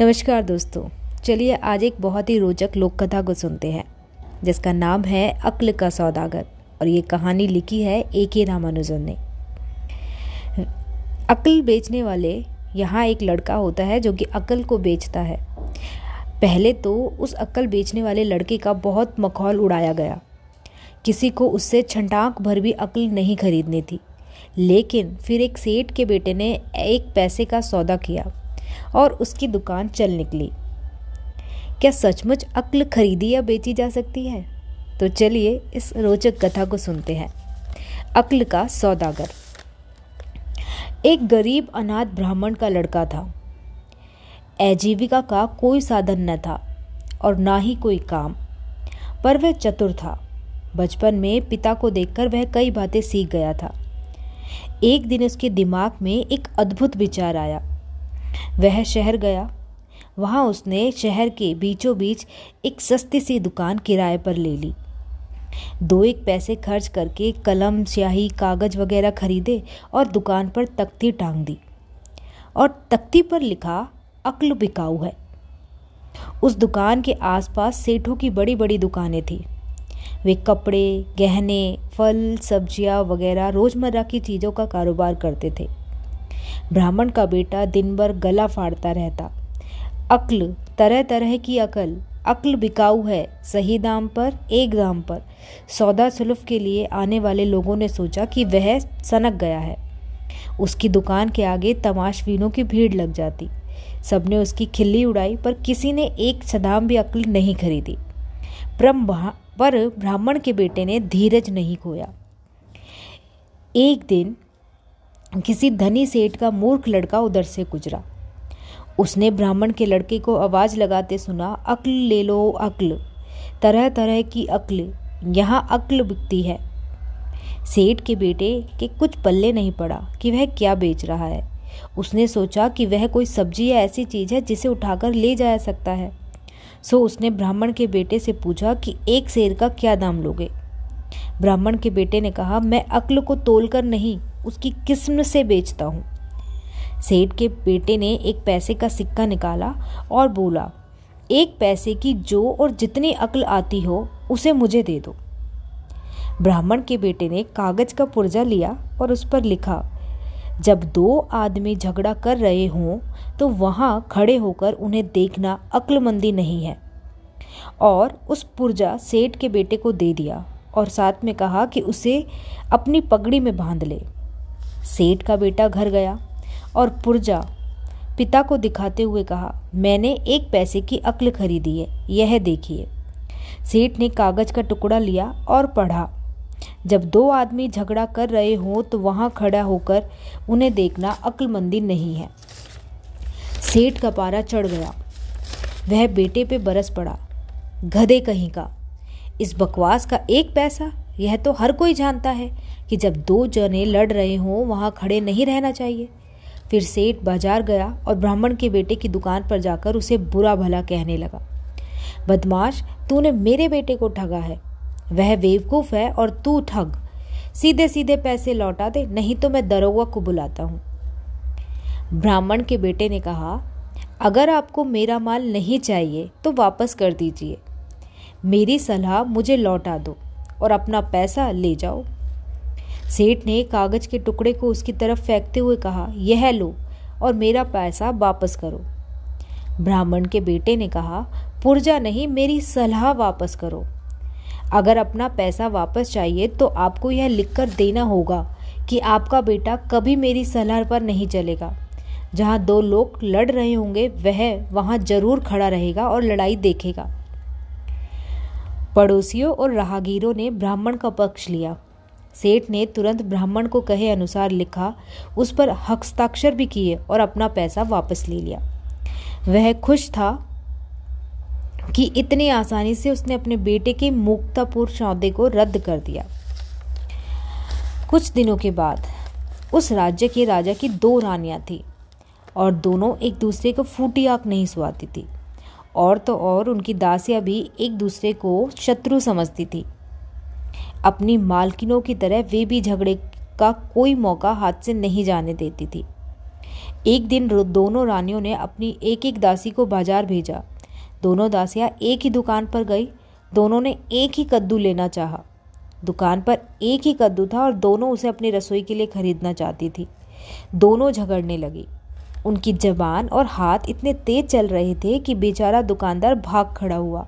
नमस्कार दोस्तों, चलिए आज एक बहुत ही रोचक लोक कथा को सुनते हैं, जिसका नाम है अक्ल का सौदागर, और ये कहानी लिखी है ए के रामानुजन ने। अक्ल बेचने वाले यहाँ एक लड़का होता है जो कि अक्ल को बेचता है। पहले तो उस अक्ल बेचने वाले लड़के का बहुत मखौल उड़ाया गया। किसी को उससे छंटाक भर भी अक्ल नहीं खरीदनी थी। लेकिन फिर एक सेठ के बेटे ने एक पैसे का सौदा किया। और उसकी दुकान चल निकली। क्या सचमुच अक्ल खरीदी या बेची जा सकती है? तो चलिए इस रोचक कथा को सुनते हैं। अक्ल का सौदागर। एक गरीब अनाथ ब्राह्मण का लड़का था। आजीविका का कोई साधन न था और ना ही कोई काम, पर वह चतुर था। बचपन में पिता को देखकर वह कई बातें सीख गया था। एक दिन उसके दिमाग में एक अद्भुत विचार आया। वह शहर गया। वहाँ उसने शहर के बीचों बीच एक सस्ती सी दुकान किराए पर ले ली। दो एक पैसे खर्च करके कलम, स्याही, कागज़ वगैरह खरीदे और दुकान पर तख्ती टांग दी। और तख्ती पर लिखा, अक्ल बिकाऊ है। उस दुकान के आसपास सेठों की बड़ी बड़ी दुकानें थी। वे कपड़े, गहने, फल, सब्ज़ियाँ वगैरह रोज़मर्रा की चीज़ों का कारोबार करते थे। ब्राह्मण का बेटा दिन भर गला फाड़ता रहता। अक्ल तरह तरह की अकल। अक्ल बिकाऊ है, सही दाम पर, एक दाम पर। सौदा सुलफ के लिए आने वाले लोगों ने सोचा कि वह सनक गया है। उसकी दुकान के आगे तमाशवीनों की भीड़ लग जाती। सबने उसकी खिल्ली उड़ाई, पर किसी ने एक सदाम भी अक्ल नहीं खरीदी। पर ब्राह्मण के बेटे ने धीरज नहीं खोया। एक दिन किसी धनी सेठ का मूर्ख लड़का उधर से गुजरा। उसने ब्राह्मण के लड़के को आवाज़ लगाते सुना, अक्ल ले लो, अक्ल। तरह तरह की अक्ल, यहाँ अक्ल बिकती है। सेठ के बेटे के कुछ पल्ले नहीं पड़ा कि वह क्या बेच रहा है। उसने सोचा कि वह कोई सब्ज़ी या ऐसी चीज़ है जिसे उठाकर ले जाया सकता है। सो उसने ब्राह्मण के बेटे से पूछा कि एक शेर का क्या दाम लोगे? ब्राह्मण के बेटे ने कहा, मैं अक्ल को तोलकर नहीं उसकी किस्म से बेचता हूँ। सेठ के बेटे ने एक पैसे का सिक्का निकाला और बोला, एक पैसे की जो और जितनी अक्ल आती हो, उसे मुझे दे दो। ब्राह्मण के बेटे ने कागज़ का पुर्जा लिया और उस पर लिखा, जब दो आदमी झगड़ा कर रहे हों तो वहाँ खड़े होकर उन्हें देखना अक्लमंदी नहीं है। और उस पुर्जा सेठ के बेटे को दे दिया और साथ में कहा कि उसे अपनी पगड़ी में बाँध ले। सेठ का बेटा घर गया और पुर्जा पिता को दिखाते हुए कहा, मैंने एक पैसे की अक्ल खरीदी है, यह देखिए। सेठ ने कागज़ का टुकड़ा लिया और पढ़ा। जब दो आदमी झगड़ा कर रहे हों तो वहाँ खड़ा होकर उन्हें देखना अक्लमंदी नहीं है। सेठ का पारा चढ़ गया। वह बेटे पे बरस पड़ा। गधे कहीं का, इस बकवास का एक पैसा? यह तो हर कोई जानता है कि जब दो जने लड़ रहे हों, वहाँ खड़े नहीं रहना चाहिए। फिर सेठ बाज़ार गया और ब्राह्मण के बेटे की दुकान पर जाकर उसे बुरा भला कहने लगा। बदमाश, तूने मेरे बेटे को ठगा है। वह बेवकूफ़ है और तू ठग। सीधे सीधे पैसे लौटा दे, नहीं तो मैं दरोगा को बुलाता हूँ। ब्राह्मण के बेटे ने कहा, अगर आपको मेरा माल नहीं चाहिए तो वापस कर दीजिए। मेरी सलाह मुझे लौटा दो। और अपना पैसा ले जाओ। सेठ ने कागज़ के टुकड़े को उसकी तरफ़ फेंकते हुए कहा, यह लो और मेरा पैसा वापस करो। ब्राह्मण के बेटे ने कहा, पुर्जा नहीं, मेरी सलाह वापस करो। अगर अपना पैसा वापस चाहिए तो आपको यह लिखकर देना होगा कि आपका बेटा कभी मेरी सलाह पर नहीं चलेगा। जहाँ दो लोग लड़ रहे होंगे, वह वहाँ ज़रूर खड़ा रहेगा और लड़ाई देखेगा। पड़ोसियों और राहगीरों ने ब्राह्मण का पक्ष लिया। सेठ ने तुरंत ब्राह्मण को कहे अनुसार लिखा, उस पर हस्ताक्षर भी किए और अपना पैसा वापस ले लिया। वह खुश था कि इतनी आसानी से उसने अपने बेटे के मुक्तापुर सौदे को रद्द कर दिया। कुछ दिनों के बाद उस राज्य के राजा की दो रानियाँ थी और दोनों एक दूसरे को फूटी आँख नहीं सुहाती थी। और तो और उनकी दासियाँ भी एक दूसरे को शत्रु समझती थी। अपनी मालकिनों की तरह वे भी झगड़े का कोई मौका हाथ से नहीं जाने देती थी। एक दिन दोनों रानियों ने अपनी एक एक दासी को बाज़ार भेजा। दोनों दासियाँ एक ही दुकान पर गई। दोनों ने एक ही कद्दू लेना चाहा। दुकान पर एक ही कद्दू था और दोनों उसे अपनी रसोई के लिए खरीदना चाहती थी। दोनों झगड़ने लगी। उनकी जबान और हाथ इतने तेज चल रहे थे कि बेचारा दुकानदार भाग खड़ा हुआ।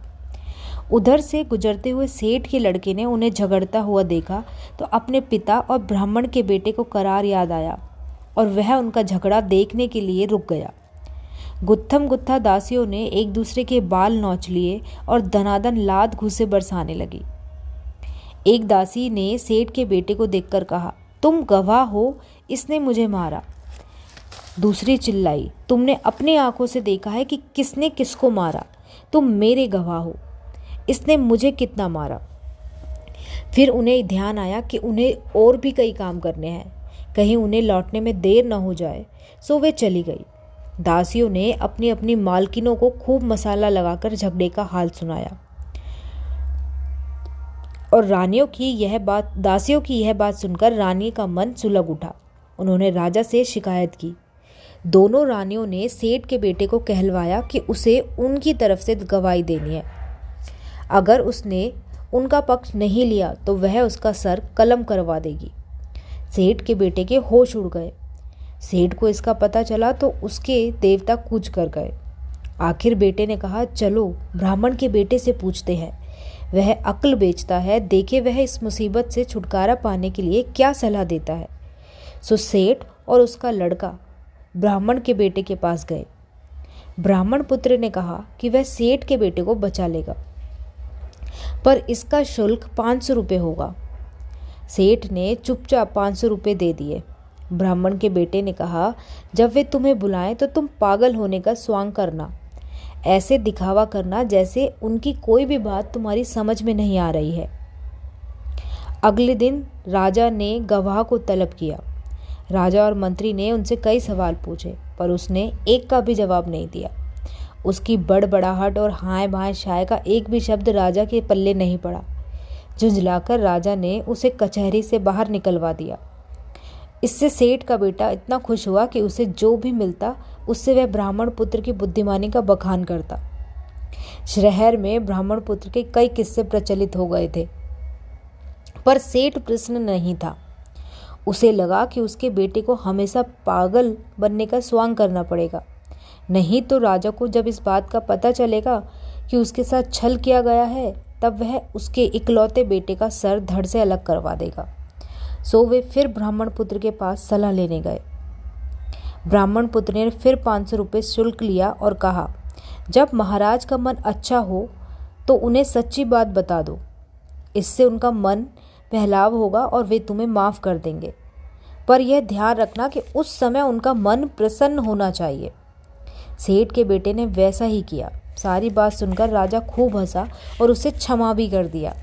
उधर से गुजरते हुए सेठ के लड़के ने उन्हें झगड़ता हुआ देखा तो अपने पिता और ब्राह्मण के बेटे को करार याद आया और वह उनका झगड़ा देखने के लिए रुक गया। गुत्थम गुत्था दासियों ने एक दूसरे के बाल नोच लिए और धनादन लाद घुसे बरसाने लगी। एक दासी ने सेठ के बेटे को देखकर कहा, तुम गवाह हो, इसने मुझे मारा। दूसरी चिल्लाई, तुमने अपने आँखों से देखा है कि किसने किसको मारा? तुम मेरे गवाह हो। इसने मुझे कितना मारा? फिर उन्हें ध्यान आया कि उन्हें और भी कई काम करने हैं। कहीं उन्हें लौटने में देर न हो जाए, सो वे चली गई। दासियों ने अपनी अपनी मालकिनों को खूब मसाला लगाकर झगड़े का हाल सुनाया। और रानियों की यह बात, दासियों की यह बात सुनकर रानी का मन सुलग उठा। उन्होंने राजा से शिकायत की दोनों रानियों ने सेठ के बेटे को कहलवाया कि उसे उनकी तरफ़ से गवाही देनी है। अगर उसने उनका पक्ष नहीं लिया तो वह उसका सर कलम करवा देगी। सेठ के बेटे के होश उड़ गए। सेठ को इसका पता चला तो उसके देवता कूच कर गए। आखिर बेटे ने कहा, चलो, ब्राह्मण के बेटे से पूछते हैं। वह अक्ल बेचता है, देखे वह इस मुसीबत से छुटकारा पाने के लिए क्या सलाह देता है? सो सेठ और उसका लड़का ब्राह्मण के बेटे के पास गए। ब्राह्मण पुत्र ने कहा कि वह सेठ के बेटे को बचा लेगा, पर इसका शुल्क पाँच सौ रुपये होगा। सेठ ने चुपचाप पाँच सौ रुपये दे दिए। ब्राह्मण के बेटे ने कहा, जब वे तुम्हें बुलाएँ तो तुम पागल होने का स्वांग करना। ऐसे दिखावा करना जैसे उनकी कोई भी बात तुम्हारी समझ में नहीं आ रही है। अगले दिन राजा ने गवाह को तलब किया। राजा और मंत्री ने उनसे कई सवाल पूछे, पर उसने एक का भी जवाब नहीं दिया। उसकी बड़बड़ाहट और हाय भाए शाय का एक भी शब्द राजा के पल्ले नहीं पड़ा। झुंझलाकर राजा ने उसे कचहरी से बाहर निकलवा दिया। इससे सेठ का बेटा इतना खुश हुआ कि उसे जो भी मिलता, उससे वह ब्राह्मण पुत्र की बुद्धिमानी का बखान करता। शहर में ब्राह्मण पुत्र के कई किस्से प्रचलित हो गए थे, पर सेठ प्रश्न नहीं था। उसे लगा कि उसके बेटे को हमेशा पागल बनने का स्वांग करना पड़ेगा। नहीं तो राजा को जब इस बात का पता चलेगा कि उसके साथ छल किया गया है, तब वह उसके इकलौते बेटे का सर धड़ से अलग करवा देगा। सो वे फिर ब्राह्मण पुत्र के पास सलाह लेने गए। ब्राह्मण पुत्र ने फिर पाँच सौ रुपये शुल्क लिया और कहा, जब महाराज का मन अच्छा हो तो उन्हें सच्ची बात बता दो। इससे उनका मन पहलाव होगा और वे तुम्हें माफ़ कर देंगे। पर यह ध्यान रखना कि उस समय उनका मन प्रसन्न होना चाहिए। सेठ के बेटे ने वैसा ही किया। सारी बात सुनकर राजा खूब हंसा और उसे क्षमा भी कर दिया।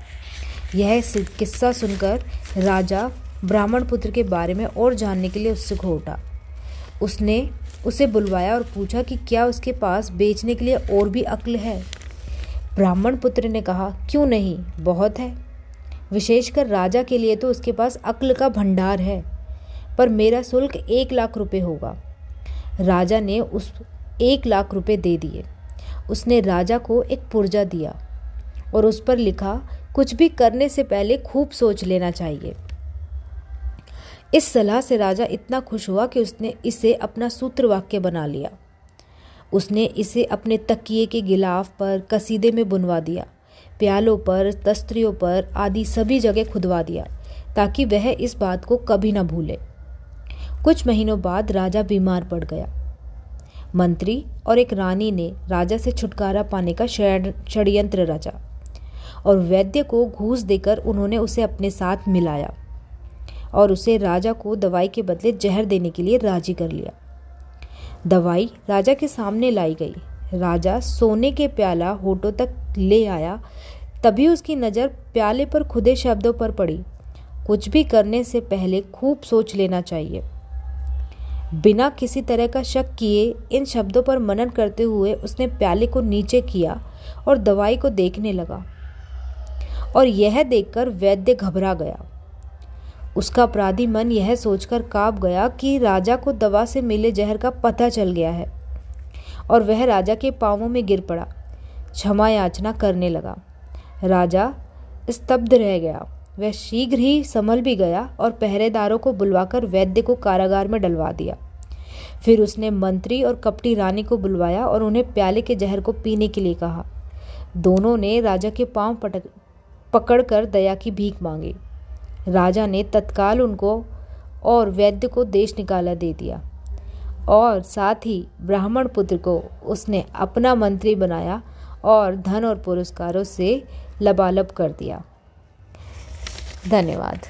यह किस्सा सुनकर राजा ब्राह्मण पुत्र के बारे में और जानने के लिए उत्सुक हो उठा। उसने उसे बुलवाया और पूछा कि क्या उसके पास बेचने के लिए और भी अक्ल है? ब्राह्मण पुत्र ने कहा, क्यों नहीं? बहुत है। विशेषकर राजा के लिए तो उसके पास अक्ल का भंडार है, पर मेरा शुल्क एक लाख रुपए होगा। राजा ने उस एक लाख रुपए दे दिए। उसने राजा को एक पुर्जा दिया और उस पर लिखा, कुछ भी करने से पहले खूब सोच लेना चाहिए इस सलाह से राजा इतना खुश हुआ कि उसने इसे अपना सूत्र वाक्य बना लिया। उसने इसे अपने तकिए के गिलाफ पर कसीदे में बुनवा दिया। प्यालों पर, तस्त्रियों पर आदि सभी जगह खुदवा दिया, ताकि वह इस बात को कभी ना भूले। कुछ महीनों बाद राजा बीमार पड़ गया। मंत्री और एक रानी ने राजा से छुटकारा पाने का षड्यंत्र रचा और वैद्य को घूस देकर उन्होंने उसे अपने साथ मिलाया और उसे राजा को दवाई के बदले जहर देने के लिए राज़ी कर लिया। दवाई राजा के सामने लाई गई। राजा सोने के प्याला होठों तक ले आया। तभी उसकी नज़र प्याले पर खुदे शब्दों पर पड़ी। कुछ भी करने से पहले खूब सोच लेना चाहिए। बिना किसी तरह का शक किए इन शब्दों पर मनन करते हुए उसने प्याले को नीचे किया और दवाई को देखने लगा। और यह देखकर वैद्य घबरा गया। उसका अपराधी मन यह सोचकर काँप गया कि राजा को दवा से मिले जहर का पता चल गया है। और वह राजा के पांवों में गिर पड़ा। क्षमा याचना करने लगा। राजा स्तब्ध रह गया। वह शीघ्र ही संभल भी गया और पहरेदारों को बुलवाकर वैद्य को कारागार में डलवा दिया। फिर उसने मंत्री और कपटी रानी को बुलवाया और उन्हें प्याले के जहर को पीने के लिए कहा। दोनों ने राजा के पाँव पटक, पकड़कर दया की भीख मांगी। राजा ने तत्काल उनको और वैद्य को देश निकाला दे दिया। और साथ ही ब्राह्मण पुत्र को उसने अपना मंत्री बनाया और धन और पुरस्कारों से लबालब कर दिया। धन्यवाद।